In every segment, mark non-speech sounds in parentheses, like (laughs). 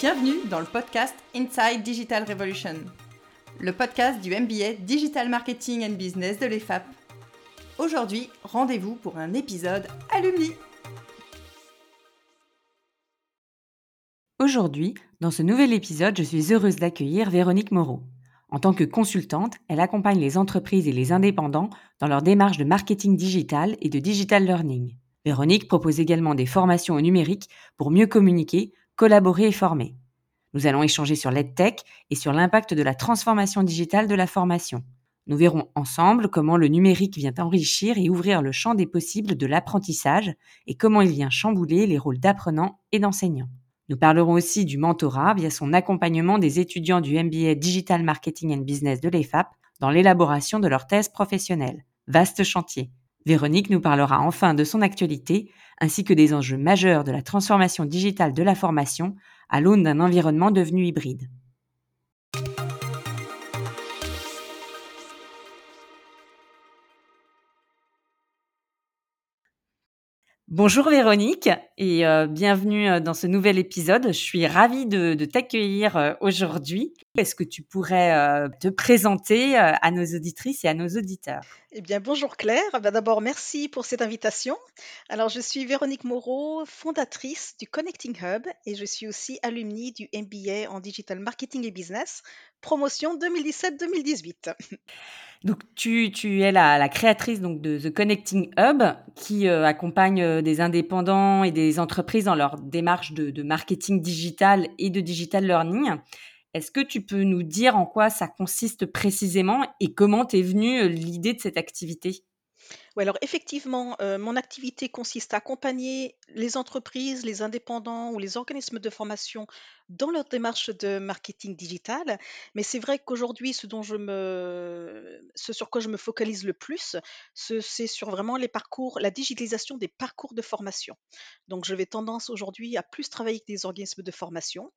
Bienvenue dans le podcast Inside Digital Revolution, le podcast du MBA Digital Marketing and Business de l'EFAP. Aujourd'hui, rendez-vous pour un épisode alumni. Aujourd'hui, dans ce nouvel épisode, je suis heureuse d'accueillir Véronique Moreau. En tant que consultante, elle accompagne les entreprises et les indépendants dans leur démarche de marketing digital et de digital learning. Véronique propose également des formations au numérique pour mieux communiquer, collaborer et former. Nous allons échanger sur l'EdTech et sur l'impact de la transformation digitale de la formation. Nous verrons ensemble comment le numérique vient enrichir et ouvrir le champ des possibles de l'apprentissage et comment il vient chambouler les rôles d'apprenant et d'enseignant. Nous parlerons aussi du mentorat via son accompagnement des étudiants du MBA Digital Marketing and Business de l'EFAP dans l'élaboration de leur thèse professionnelle. Vaste chantier. Véronique nous parlera enfin de son actualité, ainsi que des enjeux majeurs de la transformation digitale de la formation à l'aune d'un environnement devenu hybride. Bonjour Véronique et euh, bienvenue euh, dans ce nouvel épisode. Je suis ravie de, t'accueillir euh, aujourd'hui. Est-ce que tu pourrais te présenter à nos auditrices et à nos auditeurs? Eh bien, bonjour Claire. Bah, d'abord, merci pour cette invitation. Alors, je suis Véronique Moreau, fondatrice du Connecting Hub et je suis aussi alumni du MBA en Digital Marketing et Business, promotion 2017-2018. Donc, tu, es la, créatrice donc, de The Connecting Hub qui euh, accompagne euh, des indépendants et des entreprises dans leur démarche de, marketing digital et de digital learning. Est-ce que tu peux nous dire en quoi ça consiste précisément et comment t'es venue euh, l'idée de cette activité? Alors effectivement, mon activité consiste à accompagner les entreprises, les indépendants ou les organismes de formation dans leur démarche de marketing digital. Mais c'est vrai qu'aujourd'hui, ce sur quoi je me focalise le plus, c'est sur vraiment les parcours, la digitalisation des parcours de formation. Donc, je vais tendance aujourd'hui à plus travailler avec des organismes de formation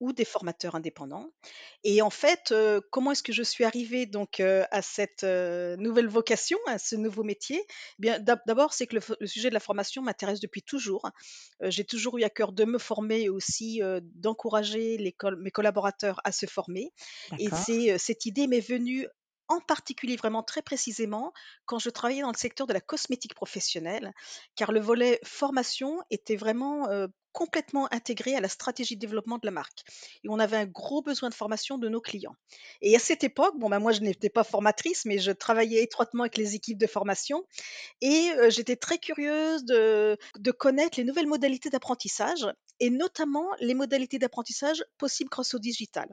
ou des formateurs indépendants. Et en fait, comment est-ce que je suis arrivée donc à cette nouvelle vocation, à ce nouveau métier? Eh Bien, d'abord, c'est que le, sujet de la formation m'intéresse depuis toujours. J'ai toujours eu à cœur de me former et aussi d'encourager mes collaborateurs à se former. Et c'est, cette idée m'est venue en particulier, vraiment très précisément, quand je travaillais dans le secteur de la cosmétique professionnelle, car le volet formation était vraiment complètement intégré à la stratégie de développement de la marque. Et on avait un gros besoin de formation de nos clients. Et à cette époque, bon, ben moi, je n'étais pas formatrice, mais je travaillais étroitement avec les équipes de formation et j'étais très curieuse de, de connaître les nouvelles modalités d'apprentissage et notamment les modalités d'apprentissage possibles grâce au digital.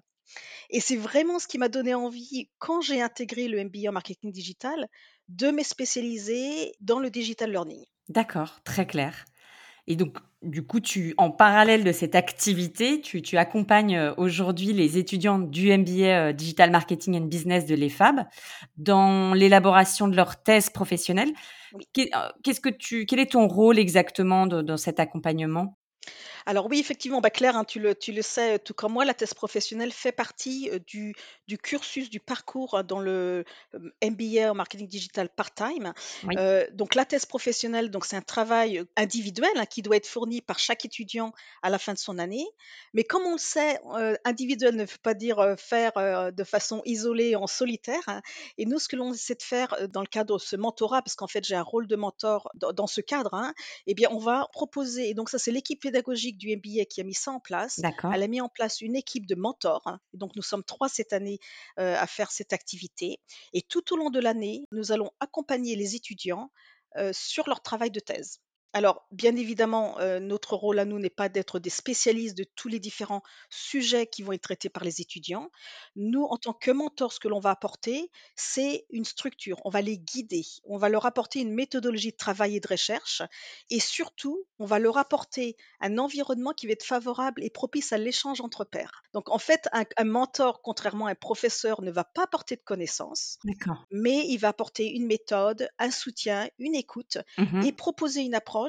Et c'est vraiment ce qui m'a donné envie, quand j'ai intégré le MBA en marketing digital, de me spécialiser dans le digital learning. D'accord, très clair. Et donc, du coup, tu, en parallèle de cette activité, tu, tu accompagnes euh, aujourd'hui les étudiants du MBA euh, Digital Marketing and Business de l'EFAB dans l'élaboration de leur thèse professionnelle. Euh, qu'est-ce que tu, quel est ton rôle exactement dans cet accompagnement? Alors oui, effectivement, bah, Claire, hein, tu le tu le sais, tout comme moi, la thèse professionnelle fait partie, du du cursus, du parcours, dans le, MBA en marketing digital part-time. donc la thèse professionnelle, donc c'est un travail, individuel, hein, qui doit être fourni par chaque étudiant à la fin de son année. Mais comme on le sait, individuel ne veut pas dire, faire, de façon isolée, en solitaire, hein. Et nous, ce que l'on essaie de faire, dans le cadre de ce mentorat, parce qu'en fait, j'ai un rôle de mentor dans ce cadre, eh bien, on va proposer et donc ça, c'est l'équipe pédagogique du MBA qui a mis ça en place. Elle a mis en place une équipe de mentors. Donc, nous sommes trois cette année à faire cette activité. Et tout au long de l'année, nous allons accompagner les étudiants sur leur travail de thèse. Alors, bien évidemment, notre rôle à nous n'est pas d'être des spécialistes de tous les différents sujets qui vont être traités par les étudiants. Nous, en tant que mentors, ce que l'on va apporter, c'est une structure. On va les guider. On va leur apporter une méthodologie de travail et de recherche. Et surtout, on va leur apporter un environnement qui va être favorable et propice à l'échange entre pairs. Donc, en fait, un, mentor, contrairement à un professeur, ne va pas apporter de connaissances, mais il va apporter une méthode, un soutien, une écoute mmh et proposer une approche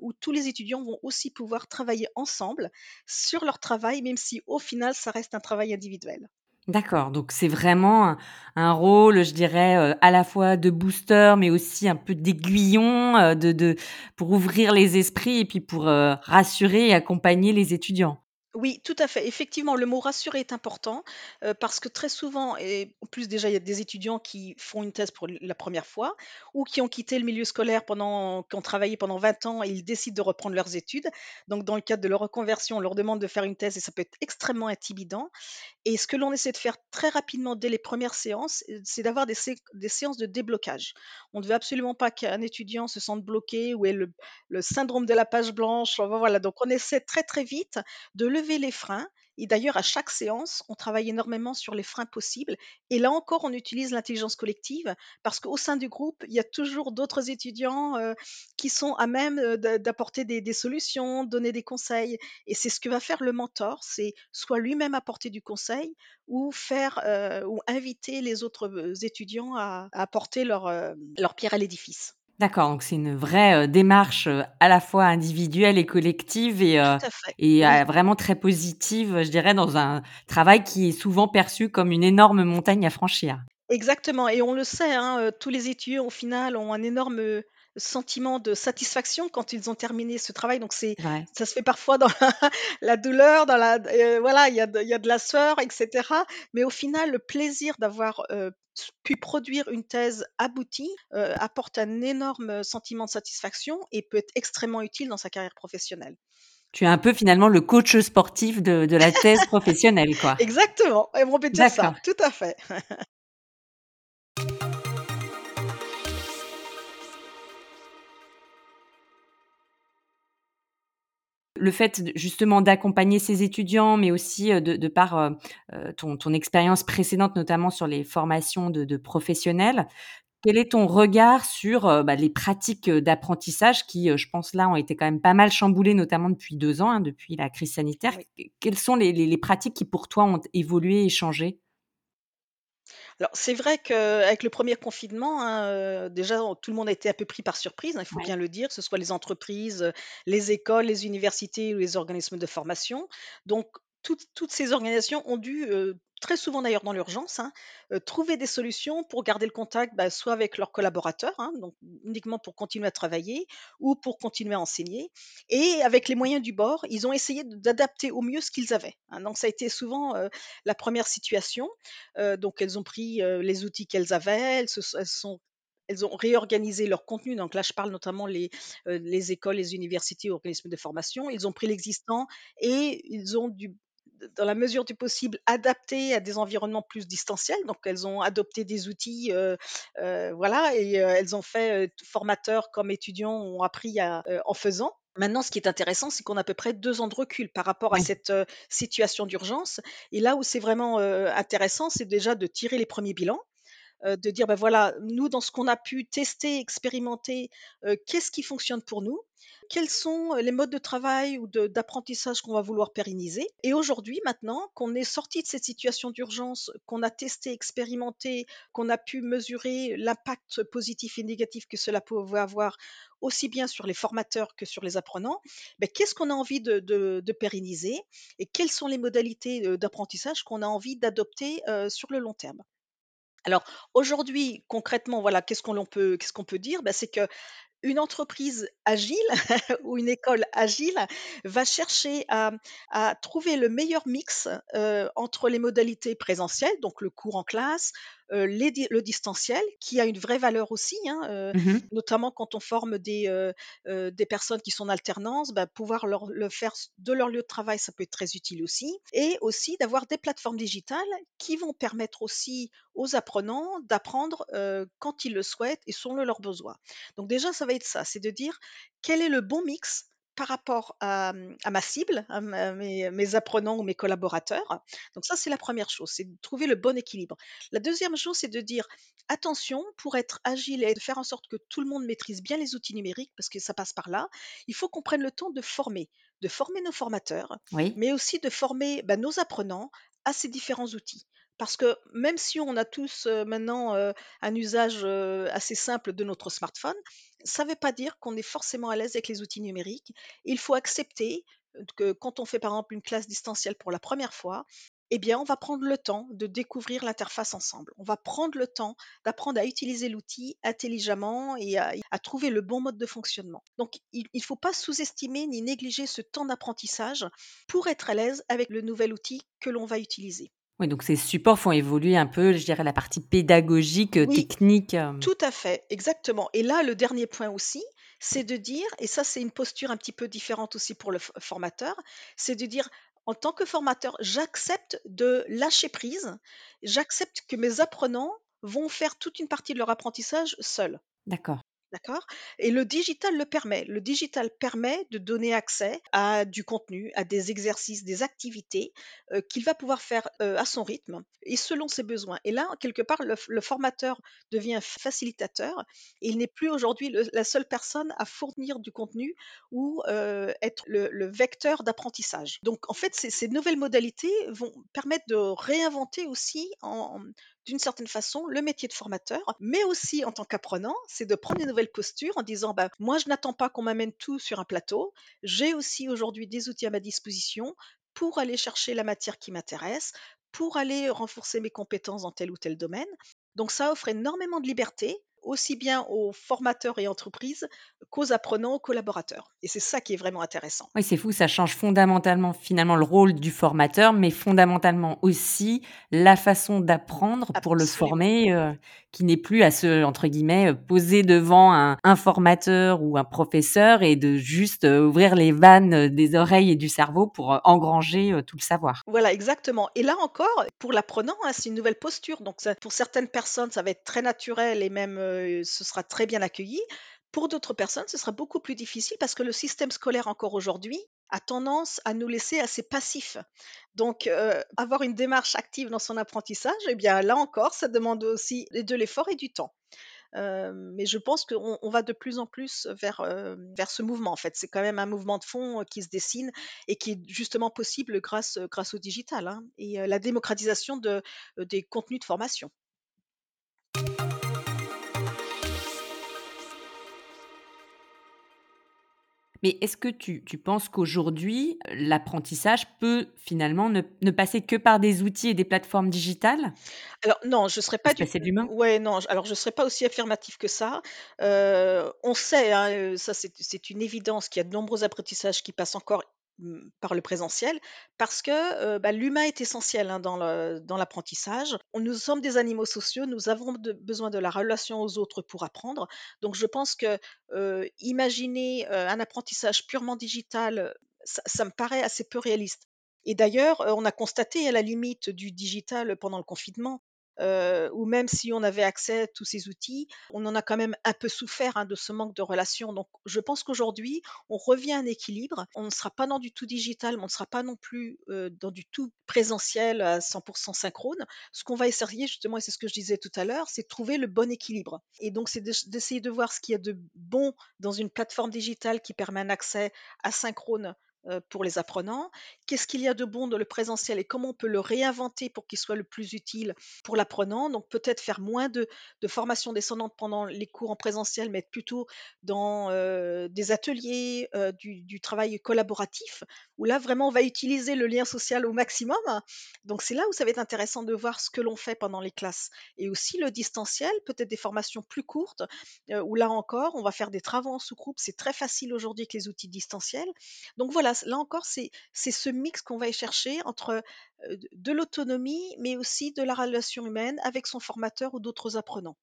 où tous les étudiants vont aussi pouvoir travailler ensemble sur leur travail, même si au final, ça reste un travail individuel. D'accord, donc c'est vraiment un, rôle, je dirais, à la fois de booster, mais aussi un peu d'aiguillon, de, pour ouvrir les esprits et puis pour rassurer et accompagner les étudiants. Oui, tout à fait. Effectivement, le mot rassurer est important, heu, parce que très souvent et en plus déjà il y a des étudiants qui font une thèse pour la première fois ou qui ont quitté le milieu scolaire pendant qui ont travaillé pendant 20 ans et ils décident de reprendre leurs études. Donc dans le cadre de leur reconversion, on leur demande de faire une thèse et ça peut être extrêmement intimidant et ce que l'on essaie de faire très rapidement dès les premières séances, heu, c'est d'avoir des sé des séances de déblocage. On ne veut absolument pas qu'un étudiant se sente bloqué ou ait le syndrome de la page blanche, voilà, donc on essaie très, très vite de lever les freins. Et d'ailleurs à chaque séance, on travaille énormément sur les freins possibles. Et là encore, on utilise l'intelligence collective parce qu'au sein du groupe, il y a toujours d'autres étudiants, heu, qui sont à même, de d'apporter des solutions, donner des conseils. Et c'est ce que va faire le mentor, c'est soit lui-même apporter du conseil ou faire, heu, ou inviter les autres, étudiants à apporter leur, leur pierre à l'édifice. D'accord, donc c'est une vraie, heu, démarche, heu, à la fois individuelle et collective et Tout heu à fait, et oui. heu, vraiment très positive, je dirais, dans un travail qui est souvent perçu comme une énorme montagne à franchir. Exactement et on le sait, hein, tous les étudiants au final ont un énorme, sentiment de satisfaction quand ils ont terminé ce travail donc c'est ça se fait parfois dans la (laughs) la douleur, dans la d voilà, il y a de y a de la sueur et cetera, mais au final, le plaisir d'avoir, heu, s pu produire une thèse aboutie, heu, apporte un énorme, sentiment de satisfaction et peut être extrêmement utile dans sa carrière professionnelle. Tu es un peu finalement le coach sportif de de la thèse (laughs) professionnelle, quoi? Exactement, et on peut dire ça, tout à fait. (laughs) Le fait justement d'accompagner ces étudiants, mais aussi, heu, de de par, heu heu, ton ton expérience précédente, notamment sur les formations de de professionnels. Quel est ton regard sur, bah, les pratiques, d'apprentissage qui, je pense là, ont été quand même pas mal chamboulées, notamment depuis 2 ans, hein, depuis la crise sanitaire? Oui. Quelles sont les les les pratiques qui pour toi ont évolué et changé? Alors, c'est vrai qu'avec le premier confinement, hein, heu, déjà, on tout le monde a été un peu pris par surprise, hein, il faut Ouais. bien le dire, que ce soit les entreprises, heu, les écoles, les universités ou les organismes de formation. Donc toutes ces organisations ont dû, très souvent d'ailleurs dans l'urgence, hein, trouver des solutions pour garder le contact, bah, soit avec leurs collaborateurs, hein, donc uniquement pour continuer à travailler ou pour continuer à enseigner et avec les moyens du bord, ils ont essayé d'adapter au mieux ce qu'ils avaient, hein. Donc ça a été souvent, la première situation. Donc elles ont pris, les outils qu'elles avaient, elles se sont elles ont réorganisé leur contenu, donc là je parle notamment les, heu, les écoles, les universités, organismes de formation. Ils ont pris l'existant et ils ont dû, dans la mesure du possible, adapter à des environnements plus distanciels. Donc elles ont adopté des outils, heu heu, voilà et heu, elles ont fait, formateurs comme étudiants ont appris à, en faisant. Maintenant ce qui est intéressant, c'est qu'on a à peu près 2 ans de recul par rapport à cette, situation d'urgence et là où c'est vraiment, intéressant, c'est déjà de tirer les premiers bilans, de dire: «Bah, voilà, nous dans ce qu'on a pu tester, expérimenter, heu, qu'est-ce qui fonctionne pour nous? Quels sont, heu, les modes de travail ou d'apprentissage qu'on va vouloir pérenniser?» et aujourd'hui, maintenant qu'on est sorti de cette situation d'urgence, qu'on a testé, expérimenté, qu'on a pu mesurer l'impact positif et négatif que cela pouvait avoir, aussi bien sur les formateurs que sur les apprenants, beh, qu'est-ce qu'on a envie de pérenniser et quelles sont les modalités, d'apprentissage qu'on a envie d'adopter, sur le long terme? Alors aujourd'hui, concrètement, voilà, qu'est-ce qu'on peut dire? Bah, c'est qu'une entreprise agile (laughs) ou une école agile va chercher à trouver le meilleur mix, entre les modalités présentielles, donc le cours en classe, les di le distanciel qui a une vraie valeur aussi, hein, heu, Mmh mh. notamment quand on forme des, heu, des personnes qui sont en alternance, bah, pouvoir leur le faire de leur lieu de travail, ça peut être très utile aussi et aussi d'avoir des plateformes digitales qui vont permettre aussi aux apprenants d'apprendre, quand ils le souhaitent et selon leurs besoins. Donc déjà, ça va être ça, c'est de dire: «Quel est le bon mix par rapport à, à ma cible, à mes mes apprenants ou mes collaborateurs?» donc ça, c'est la première chose, c'est de trouver le bon équilibre. La deuxième chose, c'est de dire: «Attention, pour être agile et de faire en sorte que tout le monde maîtrise bien les outils numériques», parce que ça passe par là, il faut qu'on prenne le temps de former. De former nos formateurs, Oui. mais aussi de former, bah, nos apprenants à ces différents outils. Parce que même si on a tous, maintenant, un usage, assez simple de notre smartphone, ça ne veut pas dire qu'on est forcément à l'aise avec les outils numériques. Il faut accepter, que quand on fait par exemple une classe distancielle pour la première fois eh bien, on va prendre le temps de découvrir l'interface ensemble. On va prendre le temps d'apprendre à utiliser l'outil intelligemment et à, trouver le bon mode de fonctionnement. Donc, il ne faut pas sous-estimer ni négliger ce temps d'apprentissage pour être à l'aise avec le nouvel outil que l'on va utiliser. Oui, donc ces supports font évoluer un peu, je dirais, la partie pédagogique, technique. Euh. Tout à fait, exactement. Et là, le dernier point aussi, c'est de dire, et ça c'est une posture un petit peu différente aussi pour le formateur, c'est de dire, en tant que formateur, j'accepte de lâcher prise, j'accepte que mes apprenants vont faire toute une partie de leur apprentissage seuls. D'accord. D'accord? Et le digital le permet. Le digital permet de donner accès à du contenu, à des exercices, des activités euh, qu'il va pouvoir faire euh, à son rythme et selon ses besoins. Et là, quelque part, le, formateur devient facilitateur. Il n'est plus aujourd'hui la seule personne à fournir du contenu ou euh, être le, vecteur d'apprentissage. Donc, en fait, ces, ces, nouvelles modalités vont permettre de réinventer aussi en, d'une certaine façon le métier de formateur, mais aussi en tant qu'apprenant, c'est de prendre une nouvelle posture en disant bah, moi je n'attends pas qu'on m'amène tout sur un plateau, j'ai aussi aujourd'hui des outils à ma disposition pour aller chercher la matière qui m'intéresse, pour aller renforcer mes compétences dans tel ou tel domaine. Donc ça offre énormément de liberté, aussi bien aux formateurs et entreprises qu'aux apprenants, aux collaborateurs. Et c'est ça qui est vraiment intéressant. Oui, c'est fou, ça change fondamentalement finalement le rôle du formateur, mais fondamentalement aussi la façon d'apprendre pour le former, euh, qui n'est plus à se, entre guillemets, poser devant un, formateur ou un professeur et de juste euh, ouvrir les vannes des oreilles et du cerveau pour euh, engranger tout le savoir. Voilà, exactement. Et là encore, pour l'apprenant, hein, c'est une nouvelle posture. Donc pour certaines personnes, ça va être très naturel et même ce sera très bien accueilli. Pour d'autres personnes, ce sera beaucoup plus difficile parce que le système scolaire encore aujourd'hui a tendance à nous laisser assez passifs. Donc, avoir une démarche active dans son apprentissage, eh bien là encore, ça demande aussi de l'effort et du temps. mais je pense qu'on va de plus en plus vers, vers ce mouvement. En fait, c'est quand même un mouvement de fond qui se dessine et qui est justement possible grâce, grâce au digital hein, et la démocratisation de, des contenus de formation. Mais est-ce que tu, penses qu'aujourd'hui, l'apprentissage peut finalement ne, passer que par des outils et des plateformes digitales? Alors non, je ne serais pas du... C'est l'humain Ouais, non, alors je serais pas aussi affirmatif que ça. Euh, on sait, hein, euh, ça c'est une évidence qu'il y a de nombreux apprentissages qui passent encore par le présentiel parce que bah, l'humain est essentiel hein, dans l'apprentissage. nous sommes des animaux sociaux, nous avons besoin de la relation aux autres pour apprendre. Donc je pense que imaginer un apprentissage purement digital, ça, me paraît assez peu réaliste. Et d'ailleurs, on a constaté à la limite du digital pendant le confinement, ou même si on avait accès à tous ces outils, on en a quand même un peu souffert hein, de ce manque de relation. Donc je pense qu'aujourd'hui, on revient à un équilibre. On ne sera pas dans du tout digital, mais on ne sera pas non plus dans du tout présentiel à 100% synchrone. Ce qu'on va essayer justement, et c'est ce que je disais tout à l'heure, c'est trouver le bon équilibre. Et donc c'est d'essayer de voir ce qu'il y a de bon dans une plateforme digitale qui permet un accès asynchrone pour les apprenants, qu'est-ce qu'il y a de bon dans le présentiel et comment on peut le réinventer pour qu'il soit le plus utile pour l'apprenant? Donc peut-être faire moins de, de formation descendante pendant les cours en présentiel, mais être plutôt dans des ateliers, du, travail collaboratif, où là vraiment on va utiliser le lien social au maximum. Donc c'est là où ça va être intéressant de voir ce que l'on fait pendant les classes. Et aussi le distanciel, peut-être des formations plus courtes, où là encore on va faire des travaux en sous-groupe. C'est très facile aujourd'hui avec les outils distanciels. Donc voilà, là encore, c'est ce mix qu'on va y chercher entre de l'autonomie, mais aussi de la relation humaine avec son formateur ou d'autres apprenants.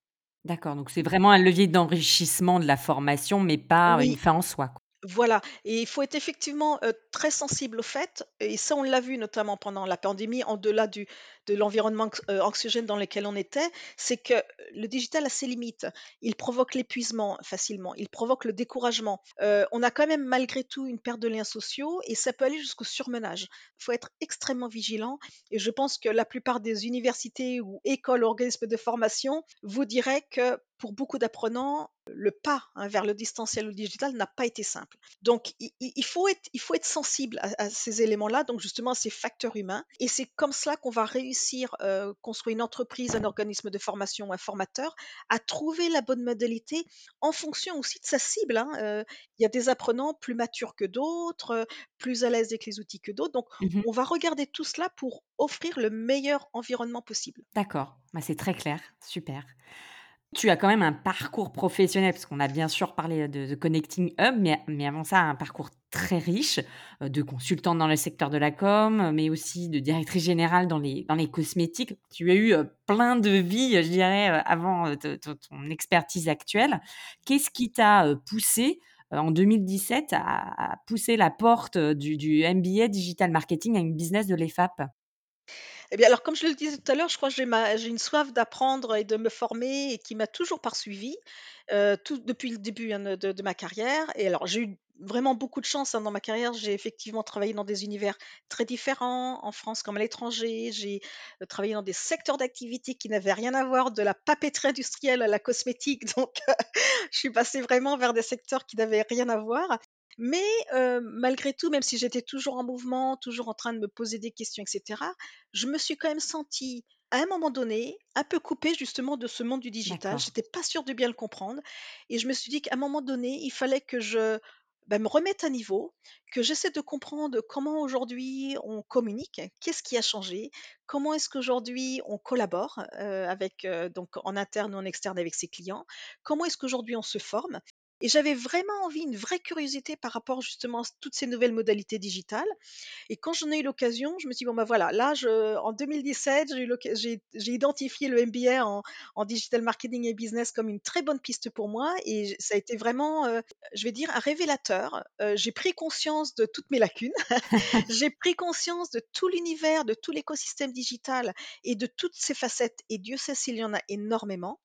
D'accord, donc c'est vraiment un levier d'enrichissement de la formation, mais pas une fin en soi. Voilà et il faut être effectivement, très sensible au fait et ça on l'a vu notamment pendant la pandémie, en delà de l'environnement anxiogène dans lequel on était, c'est que le digital a ses limites. Il provoque l'épuisement facilement, il provoque le découragement. on a quand même malgré tout une perte de liens sociaux et ça peut aller jusqu'au surmenage. Il faut être extrêmement vigilant et je pense que la plupart des universités ou écoles, organismes de formation vous diraient que pour beaucoup d'apprenants, le pas hein, vers le distanciel ou digital n'a pas été simple. Donc, il, faut, être, il faut être sensible à, ces éléments-là, donc justement à ces facteurs humains. Et c'est comme cela qu'on va réussir, euh, construire une entreprise, un organisme de formation, un formateur, à trouver la bonne modalité en fonction aussi de sa cible. Hein. Euh, il y a des apprenants plus matures que d'autres, plus à l'aise avec les outils que d'autres. Donc, mmh on va regarder tout cela pour offrir le meilleur environnement possible. D'accord, bah, c'est très clair, super. Tu as quand même un parcours professionnel, parce qu'on a bien sûr parlé de, Connecting Hub, mais, mais, avant ça, un parcours très riche euh, de consultante dans le secteur de la com, mais aussi de directrice générale dans les, dans les cosmétiques. Tu as eu euh, plein de vies, je dirais, euh, avant ton expertise actuelle. Qu'est-ce qui t'a poussé en 2017 à, pousser la porte du, du MBA Digital Marketing à une business de l'EFAP eh alors, comme je le disais tout à l'heure, je crois que j'ai une soif d'apprendre et de me former qui m'a toujours poursuivie, euh, depuis le début, hein, de ma carrière et alors j'ai eu vraiment beaucoup de chance, hein, dans ma carrière. J'ai effectivement travaillé dans des univers très différents, en France comme à l'étranger. J'ai, euh, travaillé dans des secteurs d'activité qui n'avaient rien à voir, de la papeterie industrielle à la cosmétique, (laughs) donc je suis passée vraiment vers des secteurs qui n'avaient rien à voir. Mais malgré tout, même si j'étais toujours en mouvement, toujours en train de me poser des questions, etc., je me suis quand même sentie, à un moment donné, un peu coupée justement de ce monde du digital. Je n'étais pas sûre de bien le comprendre. Et je me suis dit qu'à un moment donné, il fallait que je bah, me remette à niveau, que j'essaie de comprendre comment aujourd'hui on communique, qu'est-ce qui a changé, comment est-ce qu'aujourd'hui on collabore avec donc en interne ou en externe avec ses clients, comment est-ce qu'aujourd'hui on se forme. Et j'avais vraiment envie, une vraie curiosité par rapport justement à toutes ces nouvelles modalités digitales. Et quand j'en ai eu l'occasion, je me suis dit, bon, ben voilà, là, en 2017, j'ai, identifié le MBA en, en, digital marketing et business comme une très bonne piste pour moi. Et ça a été vraiment, euh, je vais dire, un révélateur. Euh, j'ai pris conscience de toutes mes lacunes. (laughs) j'ai pris conscience de tout l'univers, de tout l'écosystème digital et de toutes ses facettes. Et Dieu sait s'il y en a énormément.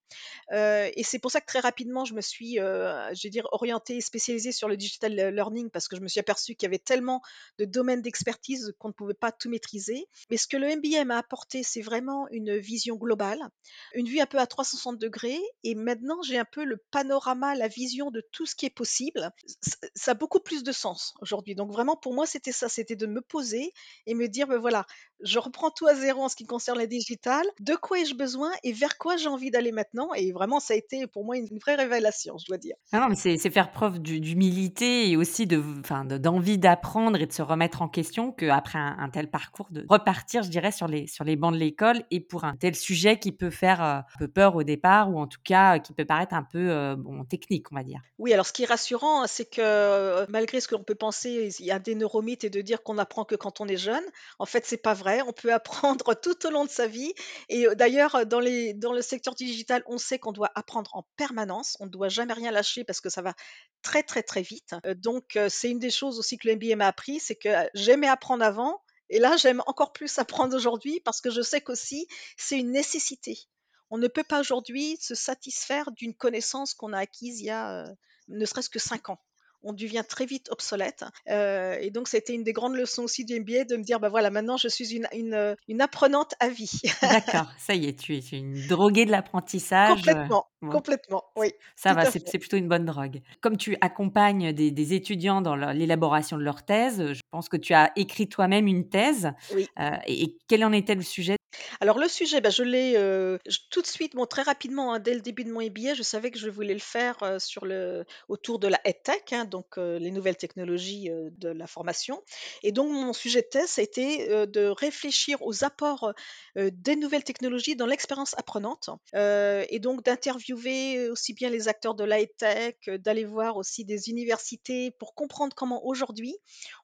Euh, et c'est pour ça que très rapidement, je me suis, vais dire, orientée, spécialisée sur le digital learning parce que je me suis aperçue qu'il y avait tellement de domaines d'expertise qu'on ne pouvait pas tout maîtriser. Mais ce que le MBA m'a apporté, c'est vraiment une vision globale, une vue un peu à 360 degrés. Et maintenant, j'ai un peu le panorama, la vision de tout ce qui est possible. Ça a beaucoup plus de sens aujourd'hui. Donc vraiment, pour moi, c'était ça, c'était de me poser et me dire, ben voilà, je reprends tout à zéro en ce qui concerne la digital. De quoi ai-je besoin et vers quoi j'ai envie d'aller maintenant? Et vraiment, ça a été pour moi une vraie révélation, je dois dire. Ah non, mais c'est faire preuve d'humilité et aussi de, d'envie d'apprendre et de se remettre en question qu'après un, un tel parcours, de repartir, je dirais, sur les, sur les bancs de l'école et pour un tel sujet qui peut faire euh, un peu peur au départ ou en tout cas qui peut paraître un peu euh, bon, technique, on va dire. Oui, alors ce qui est rassurant, c'est que euh, malgré ce que l'on peut penser, il y a des neuromythes et de dire qu'on apprend que quand on est jeune. En fait, c'est pas vrai on peut apprendre (laughs) tout au long de sa vie. Et d'ailleurs, dans, les, dans le secteur digital, on sait qu'on doit apprendre en permanence. On ne doit jamais rien lâcher parce que ça va très, très, très vite. Donc, c'est une des choses aussi que le MBA m'a appris, c'est que j'aimais apprendre avant. Et là, j'aime encore plus (laughs) apprendre aujourd'hui parce que je sais qu'aussi, c'est une nécessité. On ne peut pas aujourd'hui se satisfaire d'une connaissance qu'on a acquise il y a ne serait-ce que cinq ans on devient très vite obsolète. Euh, et donc, c'était une des grandes leçons aussi du MBA de me dire, bah voilà, maintenant, je suis une, une, apprenante à vie. (laughs) D'accord, ça y est, tu es une droguée de l'apprentissage. Complètement, complètement, oui. Ça va, c'est plutôt une bonne drogue. Comme tu accompagnes des, étudiants dans l'élaboration de leur thèse, je pense que tu as écrit toi-même une thèse. Oui. Euh, et, quel en était le sujet alors le sujet, bah, je l'ai euh, tout de suite, bon, très rapidement, hein, dès le début de mon MBA, je savais que je voulais le faire sur le, autour de la EdTech, hein, donc les nouvelles technologies de la formation. Et donc mon sujet de thèse, a été de réfléchir aux apports des nouvelles technologies dans l'expérience apprenante, et donc d'interviewer aussi bien les acteurs de la tech d'aller voir aussi des universités pour comprendre comment aujourd'hui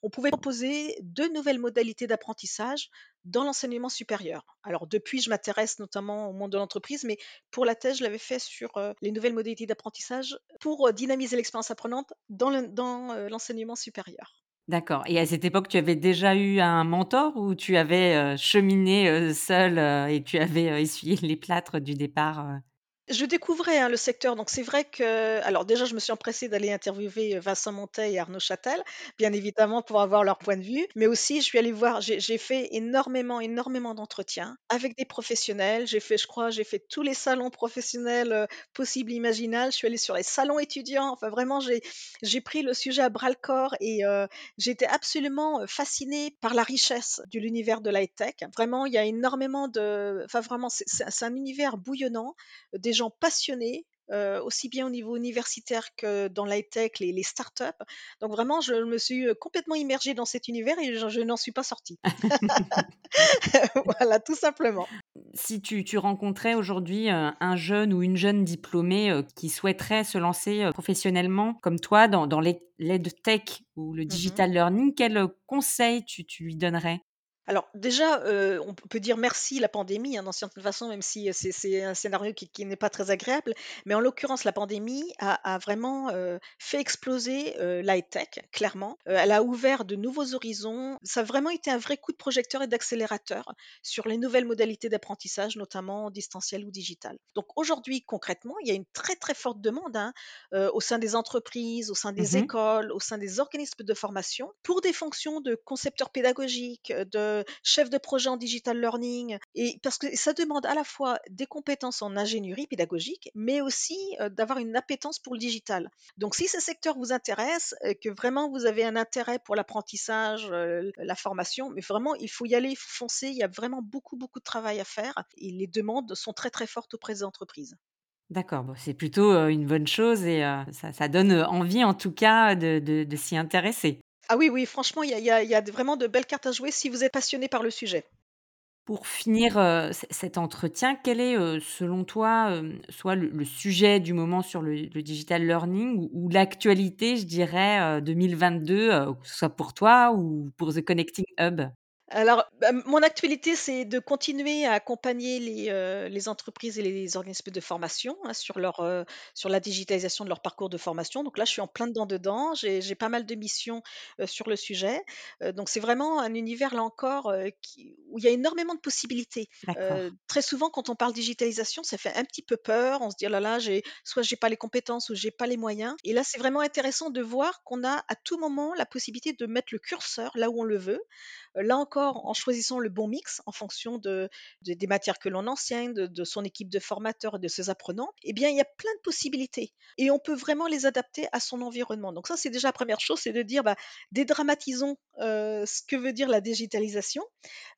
on pouvait proposer de nouvelles modalités d'apprentissage dans l'enseignement supérieur. Alors depuis, je m'intéresse notamment au monde de l'entreprise, mais pour la thèse, je l'avais fait sur les nouvelles modalités d'apprentissage pour dynamiser l'expérience apprenante dans l'enseignement supérieur. D'accord. Et à cette époque, tu avais déjà eu un mentor ou tu avais cheminé seul et tu avais essuyé les plâtres du départ Je découvrais, hein, le secteur, donc c'est vrai que alors déjà, je me suis empressée d'aller interviewer, heu, Vincent Monteil et Arnaud Chatel, bien évidemment pour avoir leur point de vue, mais aussi je suis allée voir j'ai fait énormément, énormément d'entretiens avec des professionnels. J'ai fait, je crois, j'ai fait tous les salons professionnels, heu, possibles, imaginables. Je suis allée sur les salons étudiants, enfin vraiment j'ai pris le sujet à bras-le-corps et heu, j'étais absolument, fascinée par la richesse de l'univers de l'high tech. Vraiment, il y a énormément de enfin vraiment c'est c'est un univers bouillonnant, des gens passionnés, heu, aussi bien au niveau universitaire que dans l'high tech, les les startups. Donc vraiment, je me suis, heu, complètement immergée dans cet univers et je je n'en suis pas sortie. (laughs) (laughs) Voilà, tout simplement. Si tu tu rencontrais aujourd'hui, heu, un jeune ou une jeune diplômée, qui souhaiterait se lancer, professionnellement comme toi dans dans l'ed l'EdTech ou le Mmh mh. digital learning, conseils tu tu lui donnerais? Alors déjà, heu, on peut dire merci la pandémie, hein, d'une certaine façon, même si, heu, c'est c'est un scénario qui qui n'est pas très agréable. Mais en l'occurrence, la pandémie a a vraiment, heu, fait exploser, heu, l'high tech, clairement. Heu, elle a ouvert de nouveaux horizons. Ça a vraiment été un vrai coup de projecteur et d'accélérateur sur les nouvelles modalités d'apprentissage, notamment distanciel ou digital. Donc aujourd'hui, concrètement, il y a une très, très forte demande, hein, heu, au sein des entreprises, au sein Mmh des mh. écoles, au sein des organismes de formation, pour des fonctions de concepteurs pédagogiques, de chef de projet en digital learning et parce que ça demande à la fois des compétences en ingénierie pédagogique, mais aussi, heu, d'avoir une appétence pour le digital. Donc si ce secteur vous intéresse et que vraiment vous avez un intérêt pour l'apprentissage, heu, la formation, mais vraiment il faut y aller, il faut foncer, il y a vraiment beaucoup, beaucoup de travail à faire et les demandes sont très, très fortes auprès des entreprises. D'accord, c'est plutôt, une bonne chose et ça donne, envie en tout cas de s'y intéresser. Ah oui, oui, franchement, il y a y vraiment de belles cartes à jouer si vous êtes passionné par le sujet. Pour finir, heu, c cet entretien, quel est, heu, selon toi, hem, soit le sujet du moment sur le digital learning ou l'actualité, je dirais, heu, 2022, heu, que soit pour toi ou pour The Connecting Hub? Alors, bah, mon actualité, c'est de continuer à accompagner les, les entreprises et les organismes de formation, hein, sur leur, heu, sur la digitalisation de leur parcours de formation. Donc là, je suis en plein dedans dedans. J'ai j'ai pas mal de missions, heu, sur le sujet. Donc c'est vraiment un univers, là encore, qui où il y a énormément de possibilités. D'accord. Très souvent, quand on parle digitalisation, ça fait un petit peu peur. On se dit: «Oh là là, j'ai soit j'ai pas les compétences ou j'ai pas les moyens» et là, c'est vraiment intéressant de voir qu'on a à tout moment la possibilité de mettre le curseur là où on le veut. Là encore, en choisissant le bon mix en fonction de de des matières que l'on enseigne, de son équipe de formateurs et de ses apprenants, eh bien, il y a plein de possibilités et on peut vraiment les adapter à son environnement. Donc ça, c'est déjà la 1re chose, c'est de dire, bah, dédramatisons, heu, ce que veut dire la digitalisation,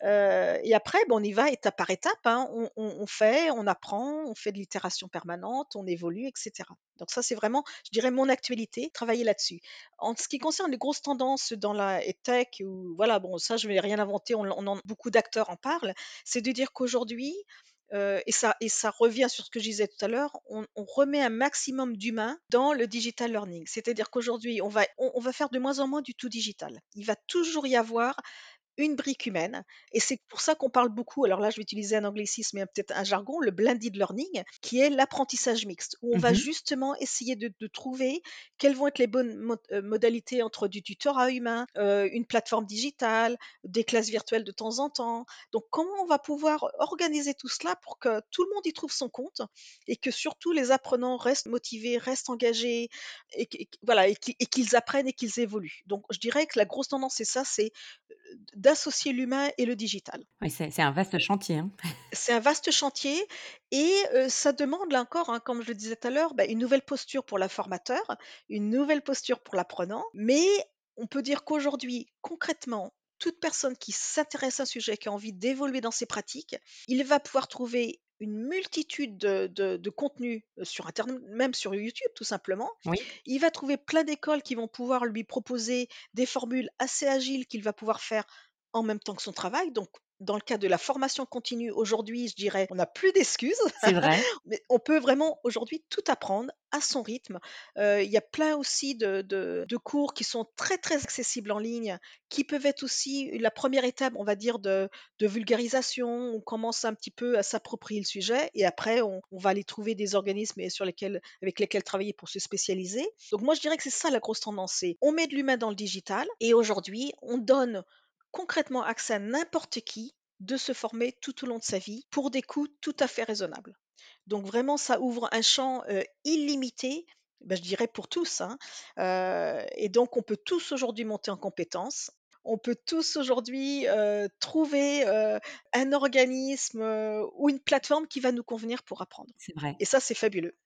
heu et après, bah, on y va étape par étape, hein. On on fait, on apprend, on fait de l'itération permanente, on évolue et cetera. Donc ça, c'est vraiment, je dirais, mon actualité, travailler là-dessus. En ce qui concerne les grosses tendances dans la tech ou voilà, bon, ça, je vais rien inventer, on beaucoup d'acteurs en parlent. C'est de dire qu'aujourd'hui, heu et ça et ça revient sur ce que je disais tout à l'heure, on remet un maximum d'humain dans le digital learning. C'est-à-dire qu'aujourd'hui, on va on va faire de moins en moins du tout digital. Il va toujours y avoir une brique humaine et c'est pour ça qu'on parle beaucoup, alors là, je vais utiliser un anglicisme et peut-être un jargon, le blended learning, qui est l'apprentissage mixte, où on Mmh va justement essayer de de trouver quelles vont être les bonnes heu, modalités entre du tutorat humain, heu, une plateforme digitale, des classes virtuelles de temps en temps. Donc comment on va pouvoir organiser tout cela pour que tout le monde y trouve son compte et que surtout les apprenants restent motivés, restent engagés et voilà et qu'ils apprennent et qu'ils évoluent? Donc je dirais que la grosse tendance, c'est ça, c'est, d'associer l'humain et le digital. Oui, c'est un vaste chantier, hein. (laughs) C'est un vaste chantier et heu, ça demande là encore, hein, comme je le disais tout à l'heure, bah, une nouvelle posture pour la formateur, une nouvelle posture pour l'apprenant. Mais on peut dire qu'aujourd'hui, concrètement, toute personne qui s'intéresse à un sujet, qui a envie d'évoluer dans ses pratiques, il va pouvoir trouver une multitude de de de contenus, heu, sur internet, même sur YouTube, tout simplement. Oui. Il va trouver plein d'écoles qui vont pouvoir lui proposer des formules assez agiles qu'il va pouvoir faire en même temps que son travail. Donc dans le cas de la formation continue, aujourd'hui, je dirais, on n'a plus d'excuses. C'est vrai. (laughs) Mais on peut vraiment aujourd'hui tout apprendre à son rythme. Heu, il y a plein aussi de de de cours qui sont très, très accessibles en ligne, qui peuvent être aussi la 1re étape, on va dire, de de vulgarisation. On commence un petit peu à s'approprier le sujet et après on on va aller trouver des organismes sur lesquels avec lesquels travailler pour se spécialiser. Donc moi, je dirais que c'est ça la grosse tendance, c'est on met de l'humain dans le digital et aujourd'hui, on donne concrètement accès à n'importe qui de se former tout au long de sa vie pour des coûts tout à fait raisonnables. Donc vraiment, ça ouvre un champ illimité, bah, je dirais pour tous. Hein. et donc, on peut tous aujourd'hui monter en compétences. On peut tous aujourd'hui trouver un organisme ou une plateforme qui va nous convenir pour apprendre. C'est vrai. Et ça, c'est fabuleux.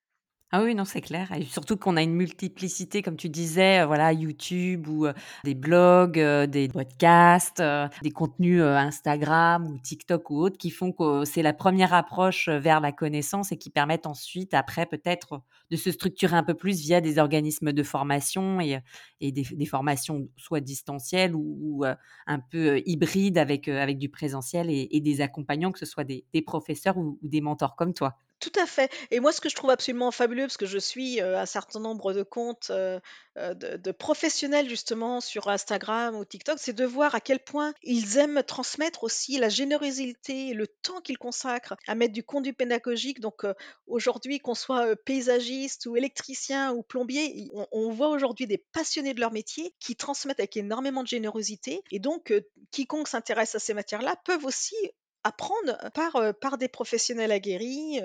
Ah oui, non, c'est clair et surtout qu'on a une multiplicité, comme tu disais, voilà, YouTube ou, des blogs, des podcasts, des contenus, Instagram ou TikTok ou autres qui font que c'est la première approche, vers la connaissance et qui permettent ensuite, après, peut-être, de se structurer un peu plus via des organismes de formation et et des formations soit distancielles ou un peu, hybrides avec, avec du présentiel et des accompagnants, que ce soit des professeurs ou des mentors comme toi. Tout à fait. Et moi, ce que je trouve absolument fabuleux, parce que je suis, un certain nombre de comptes, de professionnels justement sur Instagram ou TikTok, c'est de voir à quel point ils aiment transmettre aussi la générosité, le temps qu'ils consacrent à mettre du contenu pédagogique. Donc aujourd'hui qu'on soit, paysagiste ou électricien ou plombier, on on voit aujourd'hui des passionnés de leur métier qui transmettent avec énormément de générosité. Et donc quiconque s'intéresse à ces matières-là peuvent aussi apprendre par, par des professionnels aguerris,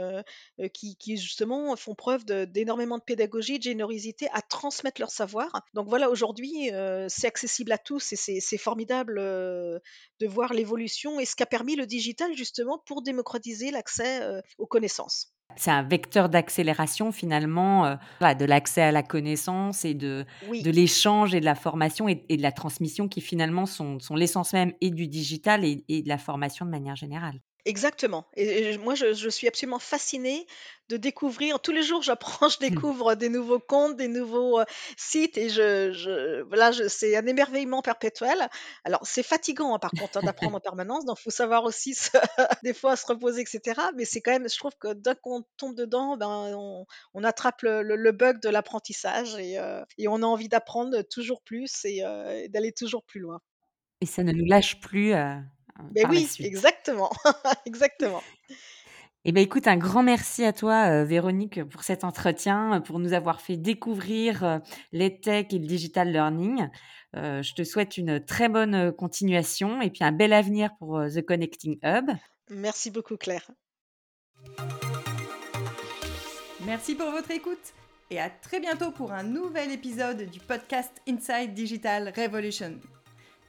qui qui justement font preuve d'énormément de pédagogie, de générosité à transmettre leur savoir. Donc voilà, aujourd'hui, c'est accessible à tous et c'est formidable, de voir l'évolution et ce qu'a permis le digital justement pour démocratiser l'accès, aux connaissances. C'est un vecteur d'accélération finalement, euh, de l'accès à la connaissance et de, de l'échange et de la formation et, de la transmission qui finalement sont, sont l'essence même et du digital et de la formation de manière générale. Exactement et moi je suis absolument fascinée de découvrir tous les jours j'apprends, (laughs) je Mmh. découvre des nouveaux comptes, des nouveaux, heu, sites et je je voilà, je c'est un émerveillement perpétuel. Alors c'est fatigant, hein, par contre, hein, (laughs) d'apprendre en permanence, donc faut savoir aussi se (laughs) des fois se reposer et cetera, mais c'est quand même je trouve que dès qu'on tombe dedans, ben, on on attrape le le le bug de l'apprentissage et heu et on a envie d'apprendre toujours plus et heu et d'aller toujours plus loin. Et ça ne nous lâche plus, la oui, exactement, (laughs) exactement. Eh ben, écoute, un grand merci à toi, heu, Véronique, pour cet entretien, pour nous avoir fait découvrir, heu, l'EdTech et le digital learning. Je te souhaite une très bonne, continuation et puis un bel avenir pour, The Connecting Hub. Merci beaucoup Claire. Merci pour votre écoute et à très bientôt pour un nouvel épisode du podcast Inside Digital Revolution.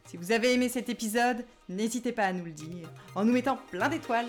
Si vous avez aimé cet épisode, n'hésitez pas à nous le dire en nous mettant plein d'étoiles.